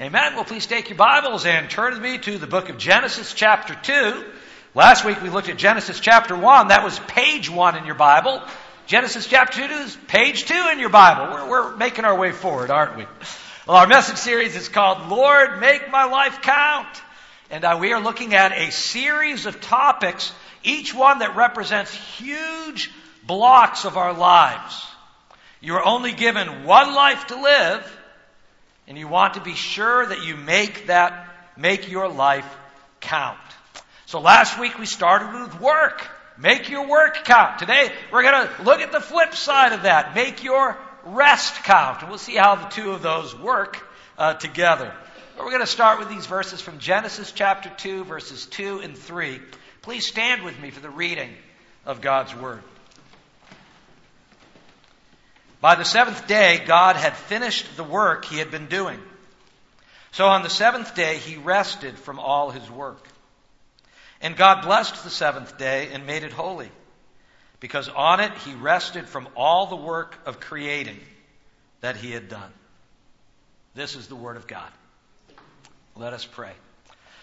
Amen. Well, please take your Bibles and turn with me to the book of Genesis, chapter 2. Last week we looked at Genesis chapter 1. That was page 1 in your Bible. Genesis chapter 2 is page 2 in your Bible. We're, we're making our way forward, aren't we? Well, our message series is called Lord, Make My Life Count. And uh, we are looking at a series of topics, each one that represents huge blocks of our lives. You are only given one life to live, and you want to be sure that you make that, make your life count. So last week we started with work. Make your work count. Today we're going to look at the flip side of that. Make your rest count. And we'll see how the two of those work uh, together. But we're going to start with these verses from Genesis chapter 2, verses 2 and 3. Please stand with me for the reading of God's Word. By the seventh day, God had finished the work he had been doing. So on the seventh day, he rested from all his work. And God blessed the seventh day and made it holy, because on it he rested from all the work of creating that he had done. This is the word of God. Let us pray.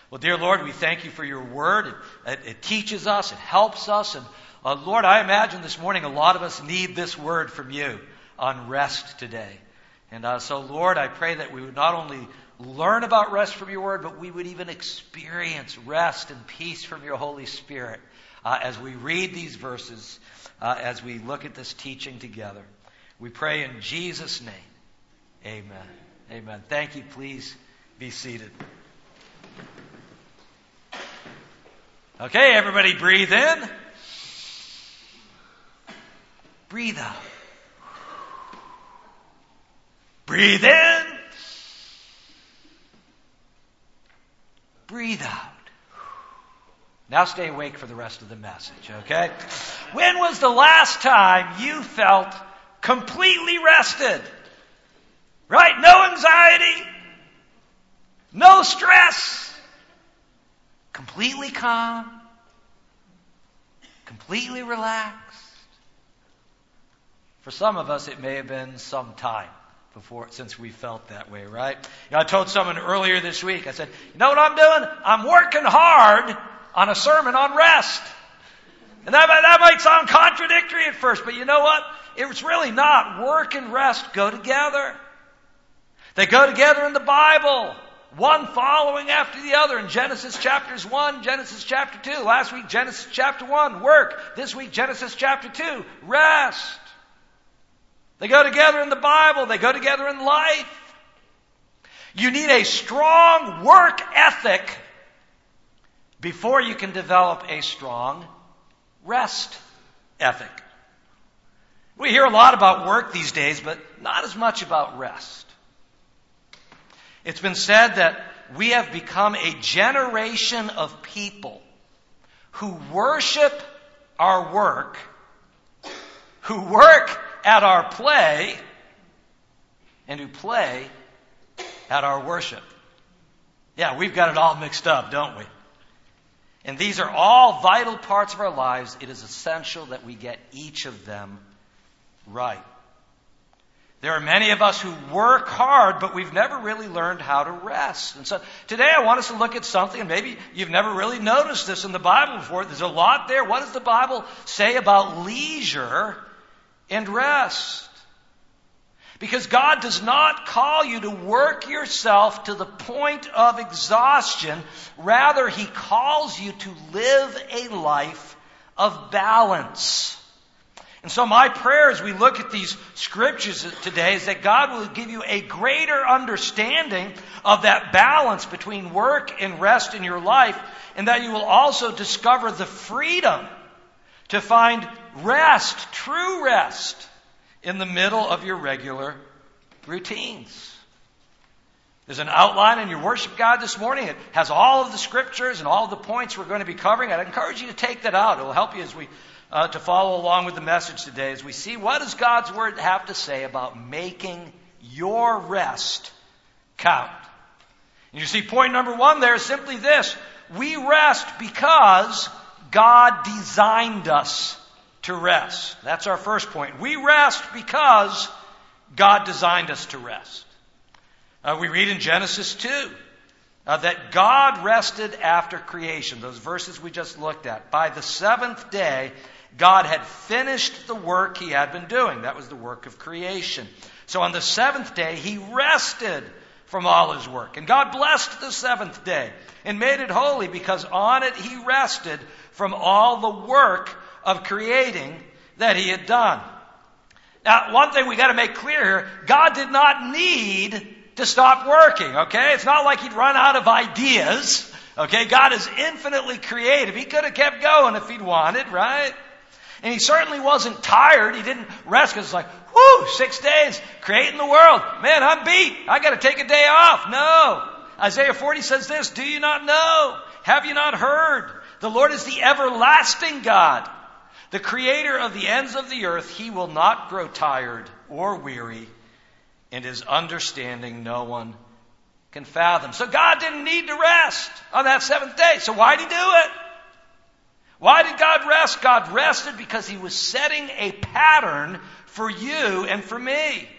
Well, dear Lord, we thank you for your word. It, it, it teaches us, it helps us. And uh, Lord, I imagine this morning a lot of us need this word from you on rest today. And uh, so, Lord, I pray that we would not only learn about rest from your word, but we would even experience rest and peace from your Holy Spirit uh, as we read these verses, uh, as we look at this teaching together. We pray in Jesus' name. Amen. Amen. Thank you. Please be seated. Okay, everybody breathe in. Breathe out. Breathe in. Breathe out. Now stay awake for the rest of the message, okay? When was the last time you felt completely rested? Right? No anxiety, no stress, completely calm, completely relaxed. For some of us, it may have been some time before since we felt that way, right? You know, I told someone earlier this week, I said, you know what I'm doing? I'm working hard on a sermon on rest. And that, that might sound contradictory at first, but you know what? It's really not. Work and rest go together. They go together in the Bible. One following after the other in Genesis chapters 1, Genesis chapter 2. Last week, Genesis chapter 1, work. This week, Genesis chapter 2, rest. They go together in the Bible. They go together in life. You need a strong work ethic before you can develop a strong rest ethic. We hear a lot about work these days, but not as much about rest. It's been said that we have become a generation of people who worship our work, who work at our play and who play at our worship. Yeah, we've got it all mixed up, don't we? And these are all vital parts of our lives. It is essential that we get each of them right. There are many of us who work hard, but we've never really learned how to rest. And so today I want us to look at something, and maybe you've never really noticed this in the Bible before. There's a lot there. What does the Bible say about leisure and rest. Because God does not call you to work yourself to the point of exhaustion. Rather, He calls you to live a life of balance. And so my prayer as we look at these scriptures today is that God will give you a greater understanding of that balance between work and rest in your life, and that you will also discover the freedom to find rest, true rest, in the middle of your regular routines. There's an outline in your worship guide this morning. It has all of the scriptures and all of the points we're going to be covering. I'd encourage you to take that out. It will help you as we uh, to follow along with the message today as we see what does God's word have to say about making your rest count. And you see, point number one there is simply this: we rest because God designed us to rest. That's our first point. We rest because God designed us to rest. Uh, we read in Genesis 2 uh, that God rested after creation, those verses we just looked at. By the seventh day, God had finished the work he had been doing. That was the work of creation. So on the seventh day, he rested from all his work. And God blessed the seventh day and made it holy because on it he rested from all the work of creating that he had done. Now, one thing we got to make clear here God did not need to stop working, okay? It's not like he'd run out of ideas, okay? God is infinitely creative. He could have kept going if he'd wanted, right? And he certainly wasn't tired. He didn't rest because it's like, whoo, six days creating the world. Man, I'm beat. I got to take a day off. No. Isaiah 40 says this Do you not know? Have you not heard? The Lord is the everlasting God, the creator of the ends of the earth. He will not grow tired or weary, and his understanding no one can fathom. So God didn't need to rest on that seventh day. So why did he do it? Why did God rest? God rested because He was setting a pattern for you and for me.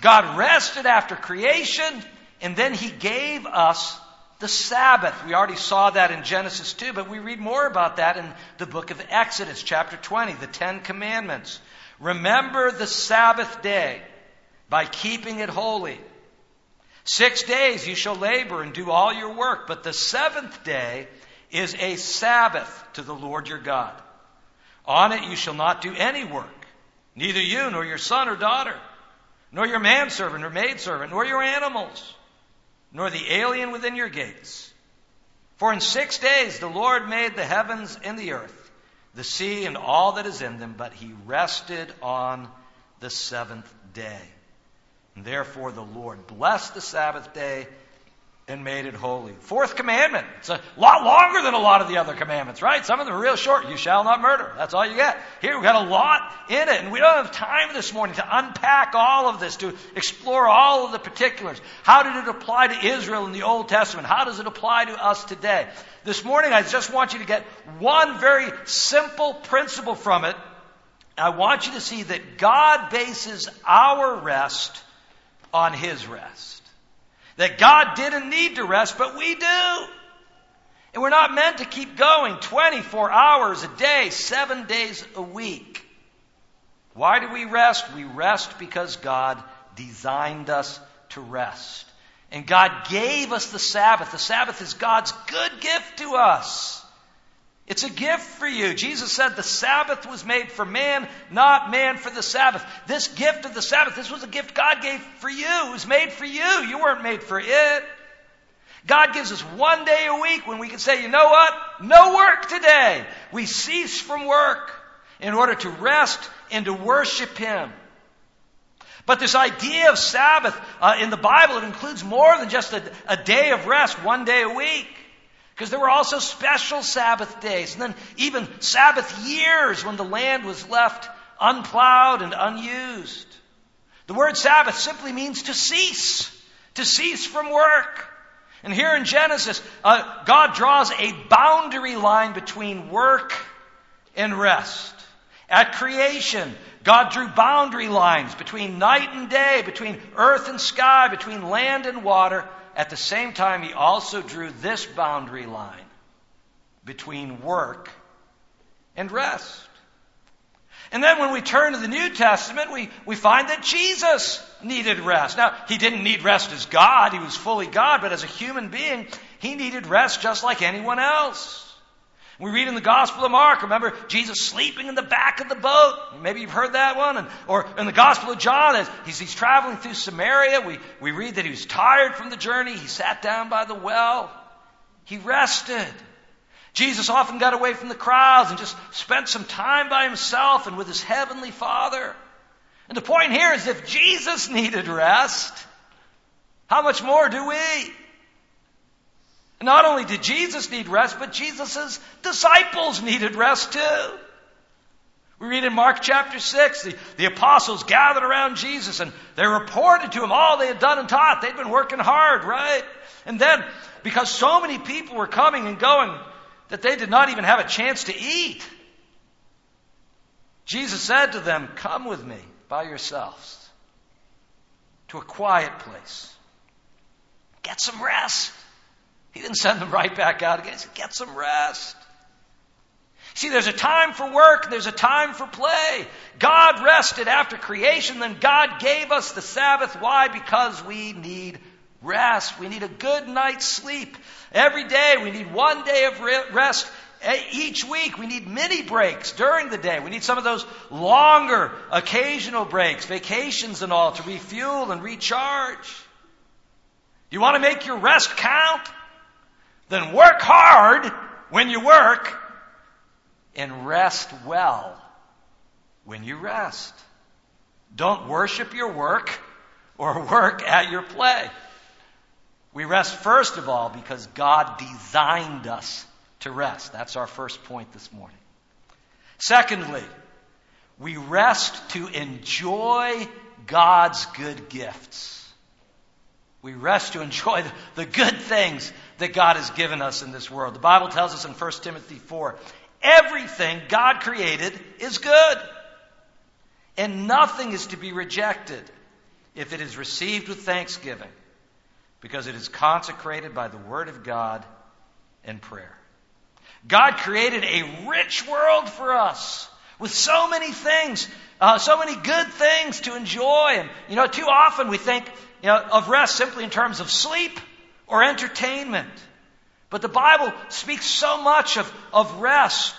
God rested after creation, and then He gave us the Sabbath. We already saw that in Genesis 2, but we read more about that in the book of Exodus, chapter 20, the Ten Commandments. Remember the Sabbath day by keeping it holy. Six days you shall labor and do all your work, but the seventh day is a Sabbath to the Lord your God. On it you shall not do any work, neither you nor your son or daughter, nor your manservant or maidservant, nor your animals, nor the alien within your gates. For in six days the Lord made the heavens and the earth, the sea and all that is in them, but he rested on the seventh day. And therefore the Lord blessed the Sabbath day and made it holy. Fourth commandment. It's a lot longer than a lot of the other commandments, right? Some of them are real short. You shall not murder. That's all you get. Here we've got a lot in it, and we don't have time this morning to unpack all of this, to explore all of the particulars. How did it apply to Israel in the Old Testament? How does it apply to us today? This morning I just want you to get one very simple principle from it. I want you to see that God bases our rest on His rest. That God didn't need to rest, but we do. And we're not meant to keep going 24 hours a day, seven days a week. Why do we rest? We rest because God designed us to rest. And God gave us the Sabbath. The Sabbath is God's good gift to us. It's a gift for you. Jesus said the Sabbath was made for man, not man for the Sabbath. This gift of the Sabbath, this was a gift God gave for you. It was made for you. You weren't made for it. God gives us one day a week when we can say, you know what? No work today. We cease from work in order to rest and to worship Him. But this idea of Sabbath uh, in the Bible, it includes more than just a, a day of rest, one day a week. Because there were also special Sabbath days, and then even Sabbath years when the land was left unplowed and unused. The word Sabbath simply means to cease, to cease from work. And here in Genesis, uh, God draws a boundary line between work and rest. At creation, God drew boundary lines between night and day, between earth and sky, between land and water. At the same time, he also drew this boundary line between work and rest. And then when we turn to the New Testament, we, we find that Jesus needed rest. Now, he didn't need rest as God, he was fully God, but as a human being, he needed rest just like anyone else. We read in the Gospel of Mark, remember Jesus sleeping in the back of the boat. Maybe you've heard that one. And, or in the Gospel of John, as he's, he's traveling through Samaria, we, we read that he was tired from the journey. He sat down by the well. He rested. Jesus often got away from the crowds and just spent some time by himself and with his heavenly Father. And the point here is if Jesus needed rest, how much more do we? Not only did Jesus need rest, but Jesus' disciples needed rest too. We read in Mark chapter 6, the, the apostles gathered around Jesus and they reported to him all they had done and taught. They'd been working hard, right? And then, because so many people were coming and going that they did not even have a chance to eat, Jesus said to them, Come with me by yourselves to a quiet place Get some rest. He didn't send them right back out again. He said, Get some rest. See, there's a time for work, there's a time for play. God rested after creation, then God gave us the Sabbath. Why? Because we need rest. We need a good night's sleep. Every day we need one day of rest. Each week we need mini breaks during the day. We need some of those longer occasional breaks, vacations and all to refuel and recharge. You want to make your rest count? Then work hard when you work and rest well when you rest. Don't worship your work or work at your play. We rest first of all because God designed us to rest. That's our first point this morning. Secondly, we rest to enjoy God's good gifts. We rest to enjoy the good things that God has given us in this world. The Bible tells us in 1 Timothy 4 everything God created is good, and nothing is to be rejected if it is received with thanksgiving, because it is consecrated by the Word of God and prayer. God created a rich world for us with so many things, uh, so many good things to enjoy. And, you know, too often we think, you know, of rest simply in terms of sleep or entertainment. But the Bible speaks so much of, of rest.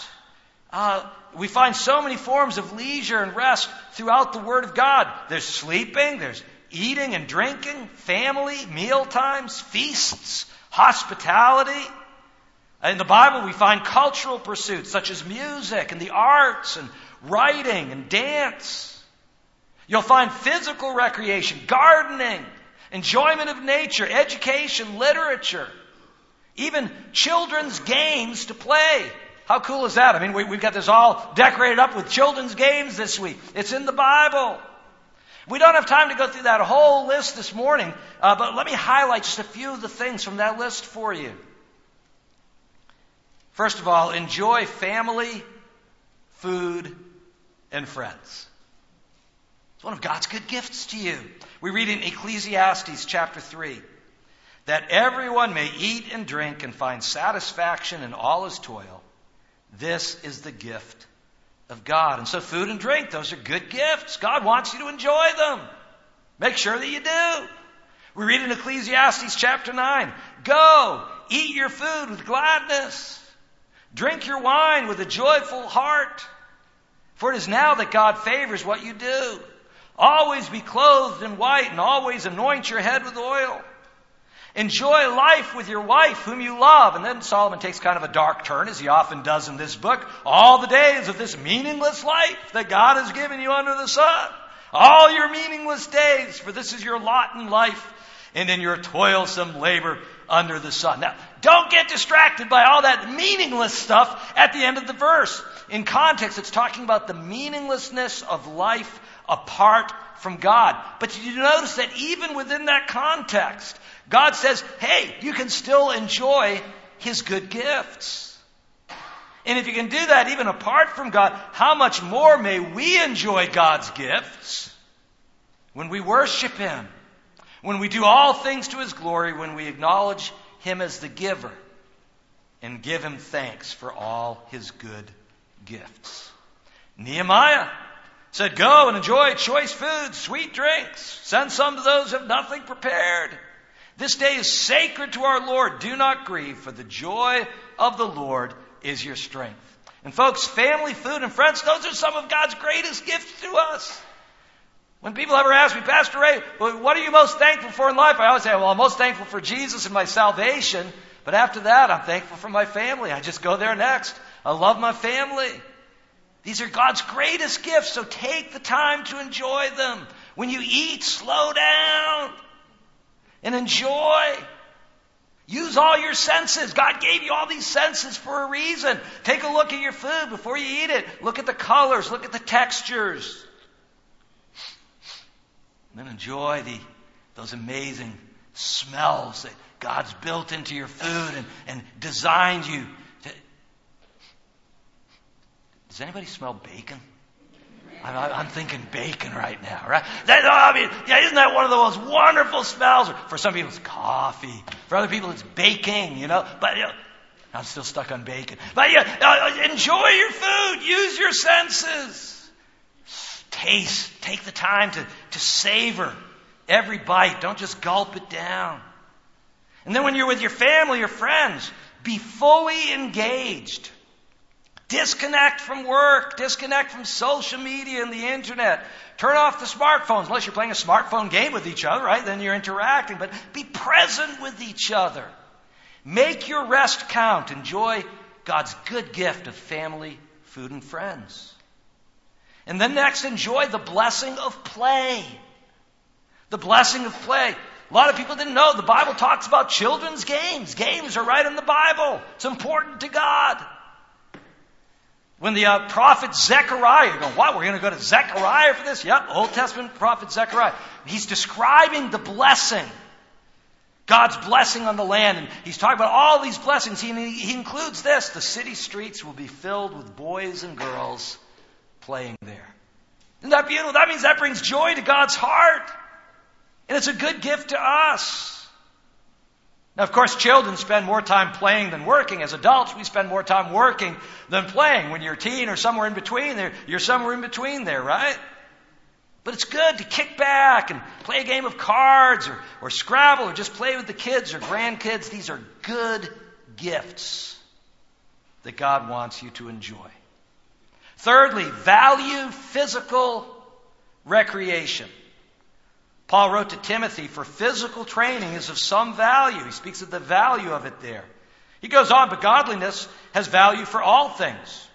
Uh, we find so many forms of leisure and rest throughout the Word of God. There's sleeping, there's eating and drinking, family, meal times, feasts, hospitality. In the Bible, we find cultural pursuits such as music and the arts and writing and dance. You'll find physical recreation, gardening, enjoyment of nature, education, literature, even children's games to play. How cool is that? I mean, we, have got this all decorated up with children's games this week. It's in the Bible. We don't have time to go through that whole list this morning, uh, but let me highlight just a few of the things from that list for you. First of all, enjoy family, food, and friends. It's one of God's good gifts to you. We read in Ecclesiastes chapter 3 that everyone may eat and drink and find satisfaction in all his toil. This is the gift of God. And so, food and drink, those are good gifts. God wants you to enjoy them. Make sure that you do. We read in Ecclesiastes chapter 9 Go, eat your food with gladness, drink your wine with a joyful heart. For it is now that God favors what you do. Always be clothed in white and always anoint your head with oil. Enjoy life with your wife whom you love. And then Solomon takes kind of a dark turn, as he often does in this book. All the days of this meaningless life that God has given you under the sun. All your meaningless days, for this is your lot in life and in your toilsome labor under the sun. Now, don't get distracted by all that meaningless stuff at the end of the verse. In context, it's talking about the meaninglessness of life apart from God. But you notice that even within that context, God says, hey, you can still enjoy His good gifts. And if you can do that even apart from God, how much more may we enjoy God's gifts when we worship Him, when we do all things to His glory, when we acknowledge Him as the giver and give Him thanks for all His good gifts. Nehemiah said, Go and enjoy choice foods, sweet drinks. Send some to those who have nothing prepared. This day is sacred to our Lord. Do not grieve, for the joy of the Lord is your strength. And folks, family, food, and friends, those are some of God's greatest gifts to us. When people ever ask me, Pastor Ray, what are you most thankful for in life? I always say, well, I'm most thankful for Jesus and my salvation. But after that, I'm thankful for my family. I just go there next. I love my family. These are God's greatest gifts, so take the time to enjoy them. When you eat, slow down and enjoy. Use all your senses. God gave you all these senses for a reason. Take a look at your food before you eat it. Look at the colors, look at the textures. And then enjoy the, those amazing smells that God's built into your food and, and designed you does anybody smell bacon? I'm, I'm, thinking bacon right now, right? That, I mean, yeah, isn't that one of the most wonderful smells? For some people, it's coffee. For other people, it's baking, you know. But you know, I'm still stuck on bacon. But yeah, uh, enjoy your food. Use your senses. Taste. Take the time to, to savor every bite. Don't just gulp it down. And then when you're with your family or friends, be fully engaged. Disconnect from work, disconnect from social media and the internet. Turn off the smartphones, unless you're playing a smartphone game with each other, right? Then you're interacting, but be present with each other. Make your rest count. Enjoy God's good gift of family, food, and friends. And then next, enjoy the blessing of play. The blessing of play. A lot of people didn't know the Bible talks about children's games. Games are right in the Bible. It's important to God. When the uh, prophet Zechariah, you go, what? We're going to go to Zechariah for this? Yep, Old Testament prophet Zechariah. He's describing the blessing. God's blessing on the land. And he's talking about all these blessings. He, he includes this the city streets will be filled with boys and girls playing there. Isn't that beautiful? That means that brings joy to God's heart. And it's a good gift to us. Now, of course, children spend more time playing than working. As adults, we spend more time working than playing. When you're a teen or somewhere in between there, you're somewhere in between there, right? But it's good to kick back and play a game of cards or, or Scrabble or just play with the kids or grandkids. These are good gifts that God wants you to enjoy. Thirdly, value physical recreation. Paul wrote to Timothy, for physical training is of some value. He speaks of the value of it there. He goes on, but godliness has value for all things,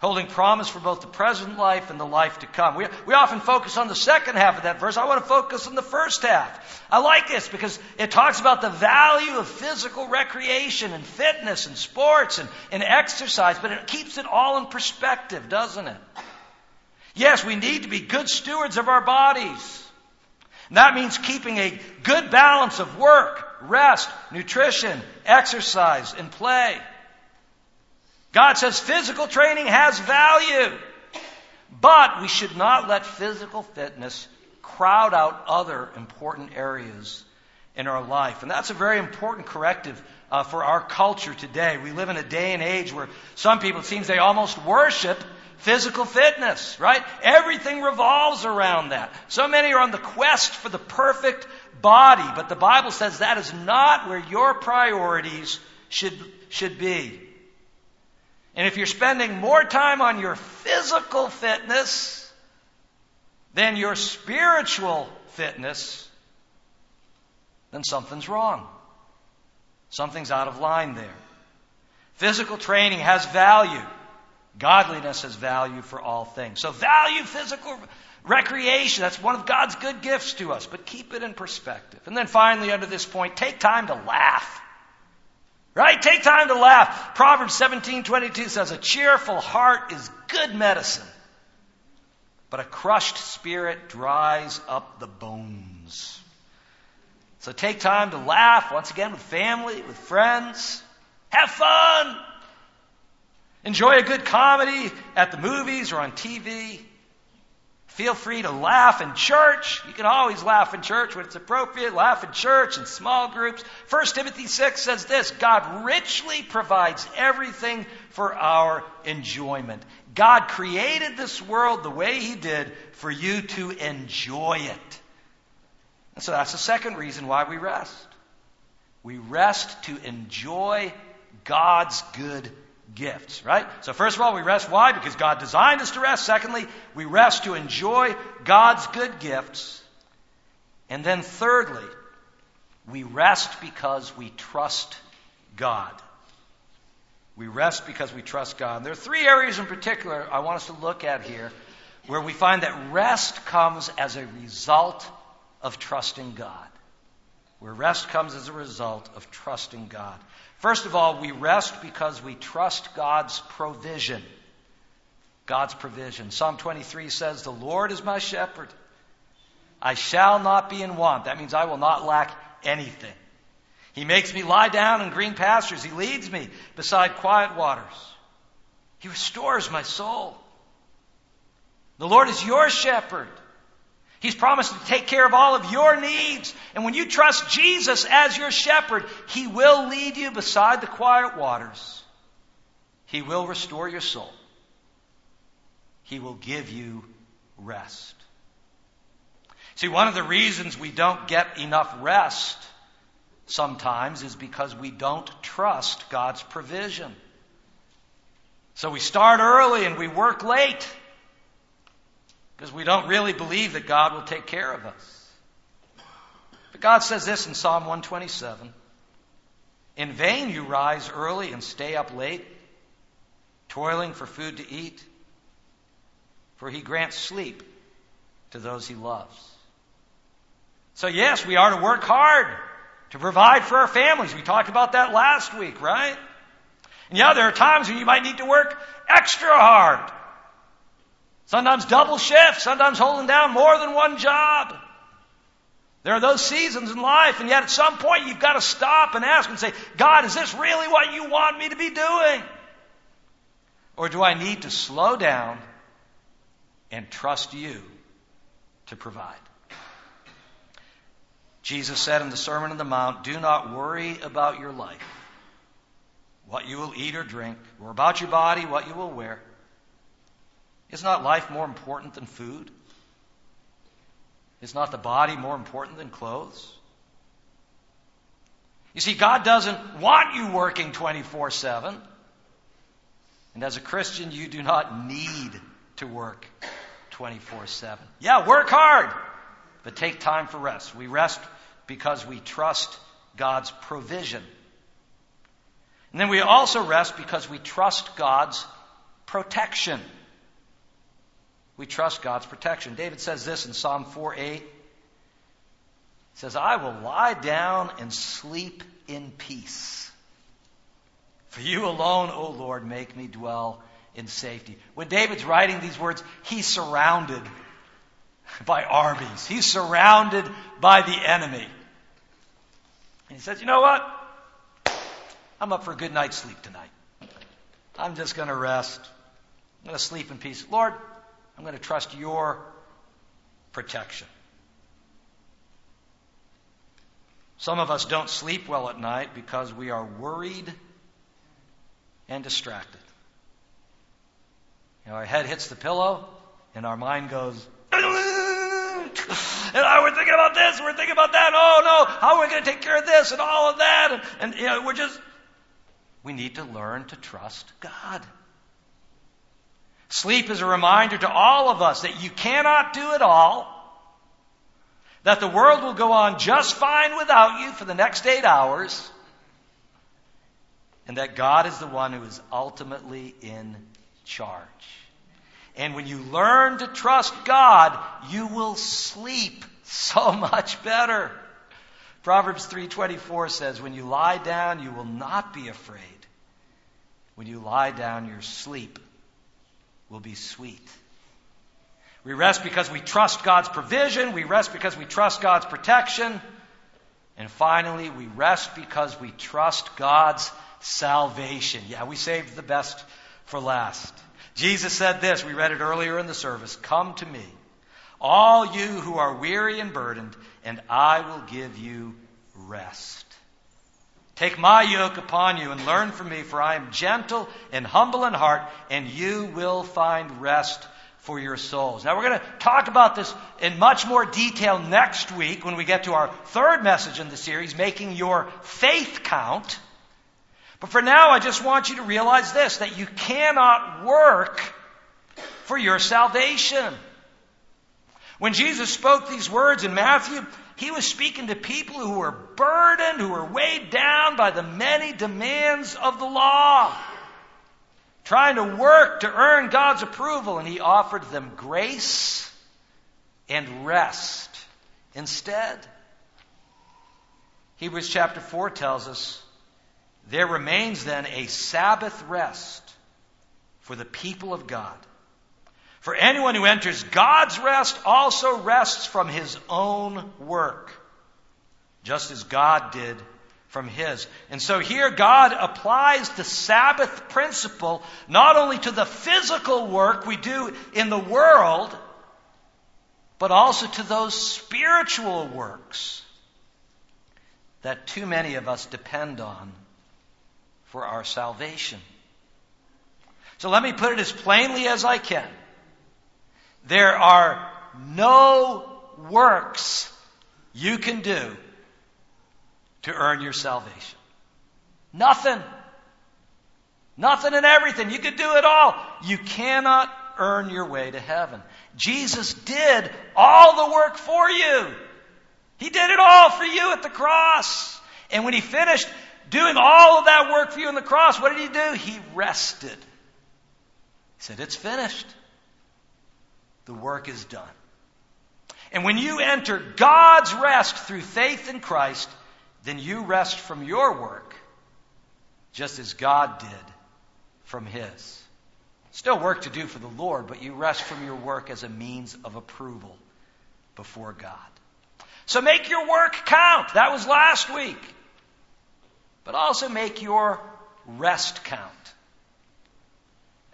holding promise for both the present life and the life to come. We, we often focus on the second half of that verse. I want to focus on the first half. I like this because it talks about the value of physical recreation and fitness and sports and, and exercise, but it keeps it all in perspective, doesn't it? Yes, we need to be good stewards of our bodies. That means keeping a good balance of work, rest, nutrition, exercise, and play. God says physical training has value, but we should not let physical fitness crowd out other important areas in our life. And that's a very important corrective uh, for our culture today. We live in a day and age where some people, it seems they almost worship physical fitness, right? Everything revolves around that. So many are on the quest for the perfect body, but the Bible says that is not where your priorities should, should be. And if you're spending more time on your physical fitness than your spiritual fitness, then something's wrong. Something's out of line there. Physical training has value. Godliness has value for all things. So value physical recreation. That's one of God's good gifts to us, but keep it in perspective. And then finally, under this point, take time to laugh. Right? Take time to laugh. Proverbs 17:22 says, "A cheerful heart is good medicine, but a crushed spirit dries up the bones." So take time to laugh once again with family, with friends. Have fun. Enjoy a good comedy at the movies or on TV. Feel free to laugh in church. You can always laugh in church when it's appropriate. Laugh in church in small groups. 1 Timothy 6 says this God richly provides everything for our enjoyment. God created this world the way He did for you to enjoy it. And so that's the second reason why we rest. We rest to enjoy God's good gifts, right? So first of all, we rest. Why? Because God designed us to rest. Secondly, we rest to enjoy God's good gifts. And then thirdly, we rest because we trust God. We rest because we trust God. There are three areas in particular I want us to look at here where we find that rest comes as a result of trusting God. Where rest comes as a result of trusting God. First of all, we rest because we trust God's provision. God's provision. Psalm 23 says, The Lord is my shepherd. I shall not be in want. That means I will not lack anything. He makes me lie down in green pastures. He leads me beside quiet waters. He restores my soul. The Lord is your shepherd. He's promised to take care of all of your needs. And when you trust Jesus as your shepherd, He will lead you beside the quiet waters. He will restore your soul. He will give you rest. See, one of the reasons we don't get enough rest sometimes is because we don't trust God's provision. So we start early and we work late because we don't really believe that God will take care of us. But God says this in Psalm 127 In vain you rise early and stay up late, toiling for food to eat, for he grants sleep to those he loves. So, yes, we are to work hard to provide for our families. We talked about that last week, right? And yeah, there are times when you might need to work extra hard Sometimes double shift, sometimes holding down more than one job. There are those seasons in life, and yet at some point you've got to stop and ask and say, God, is this really what you want me to be doing? Or do I need to slow down and trust you to provide? Jesus said in the Sermon on the Mount, Do not worry about your life, what you will eat or drink, or about your body, what you will wear. Is not life more important than food? Is not the body more important than clothes? You see, God doesn't want you working 24 7. And as a Christian, you do not need to work 24 7. Yeah, work hard, but take time for rest. We rest because we trust God's provision. And then we also rest because we trust God's protection. We trust God's protection. David says this in Psalm 4 8. He says, I will lie down and sleep in peace. For you alone, O Lord, make me dwell in safety. When David's writing these words, he's surrounded by armies. He's surrounded by the enemy. And he says, You know what? I'm up for a good night's sleep tonight. I'm just going to rest. I'm going to sleep in peace. Lord, I'm going to trust your protection. Some of us don't sleep well at night because we are worried and distracted. You know, our head hits the pillow and our mind goes, and I, we're thinking about this, we're thinking about that. Oh no, how are we going to take care of this and all of that? And, and you know, we're just, we need to learn to trust God. Sleep is a reminder to all of us that you cannot do it all, that the world will go on just fine without you for the next eight hours, and that God is the one who is ultimately in charge. And when you learn to trust God, you will sleep so much better. Proverbs 3:24 says, "When you lie down, you will not be afraid. When you lie down, your sleep will be sweet. We rest because we trust God's provision. We rest because we trust God's protection. And finally, we rest because we trust God's salvation. Yeah, we saved the best for last. Jesus said this, we read it earlier in the service Come to me, all you who are weary and burdened, and I will give you rest. Take my yoke upon you and learn from me, for I am gentle and humble in heart, and you will find rest for your souls. Now, we're going to talk about this in much more detail next week when we get to our third message in the series, Making Your Faith Count. But for now, I just want you to realize this that you cannot work for your salvation. When Jesus spoke these words in Matthew, he was speaking to people who were burdened, who were weighed down by the many demands of the law, trying to work to earn God's approval, and he offered them grace and rest instead. Hebrews chapter 4 tells us there remains then a Sabbath rest for the people of God. For anyone who enters God's rest also rests from his own work, just as God did from His. And so here God applies the Sabbath principle not only to the physical work we do in the world, but also to those spiritual works that too many of us depend on for our salvation. So let me put it as plainly as I can. There are no works you can do to earn your salvation. Nothing. Nothing and everything. You could do it all. You cannot earn your way to heaven. Jesus did all the work for you. He did it all for you at the cross. And when he finished doing all of that work for you on the cross, what did he do? He rested. He said, It's finished. The work is done. And when you enter God's rest through faith in Christ, then you rest from your work just as God did from His. Still work to do for the Lord, but you rest from your work as a means of approval before God. So make your work count. That was last week. But also make your rest count.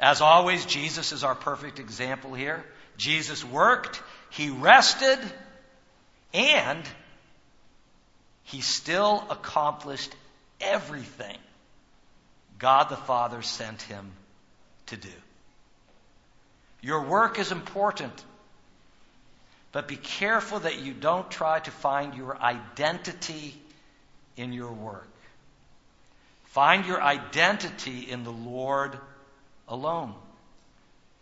As always, Jesus is our perfect example here. Jesus worked, he rested, and he still accomplished everything God the Father sent him to do. Your work is important, but be careful that you don't try to find your identity in your work. Find your identity in the Lord alone.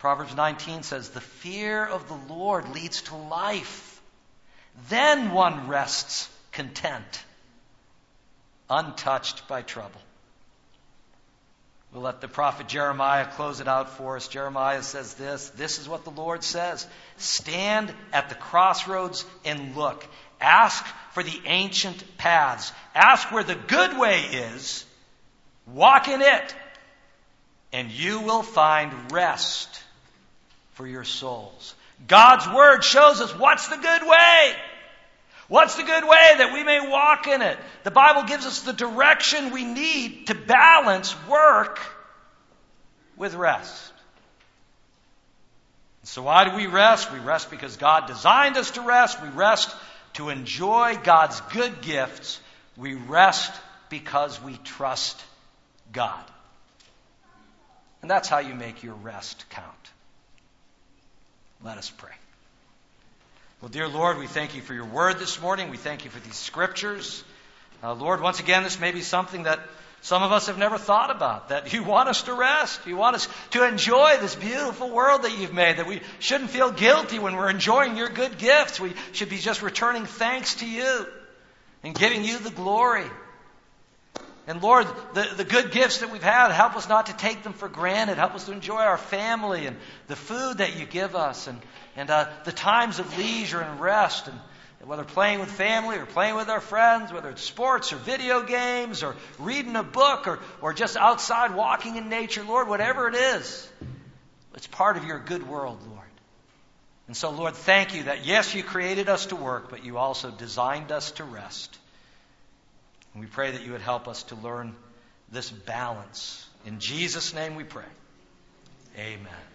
Proverbs 19 says, The fear of the Lord leads to life. Then one rests content, untouched by trouble. We'll let the prophet Jeremiah close it out for us. Jeremiah says this This is what the Lord says Stand at the crossroads and look. Ask for the ancient paths. Ask where the good way is. Walk in it. And you will find rest for your souls. God's Word shows us what's the good way. What's the good way that we may walk in it? The Bible gives us the direction we need to balance work with rest. So, why do we rest? We rest because God designed us to rest. We rest to enjoy God's good gifts. We rest because we trust God. And that's how you make your rest count. Let us pray. Well, dear Lord, we thank you for your word this morning. We thank you for these scriptures. Uh, Lord, once again, this may be something that some of us have never thought about, that you want us to rest. You want us to enjoy this beautiful world that you've made, that we shouldn't feel guilty when we're enjoying your good gifts. We should be just returning thanks to you and giving you the glory. And Lord, the, the good gifts that we've had, help us not to take them for granted. Help us to enjoy our family and the food that you give us and and uh, the times of leisure and rest, and whether playing with family or playing with our friends, whether it's sports or video games or reading a book or, or just outside walking in nature, Lord, whatever it is, it's part of your good world, Lord. And so, Lord, thank you that yes, you created us to work, but you also designed us to rest. And we pray that you would help us to learn this balance. In Jesus' name we pray. Amen.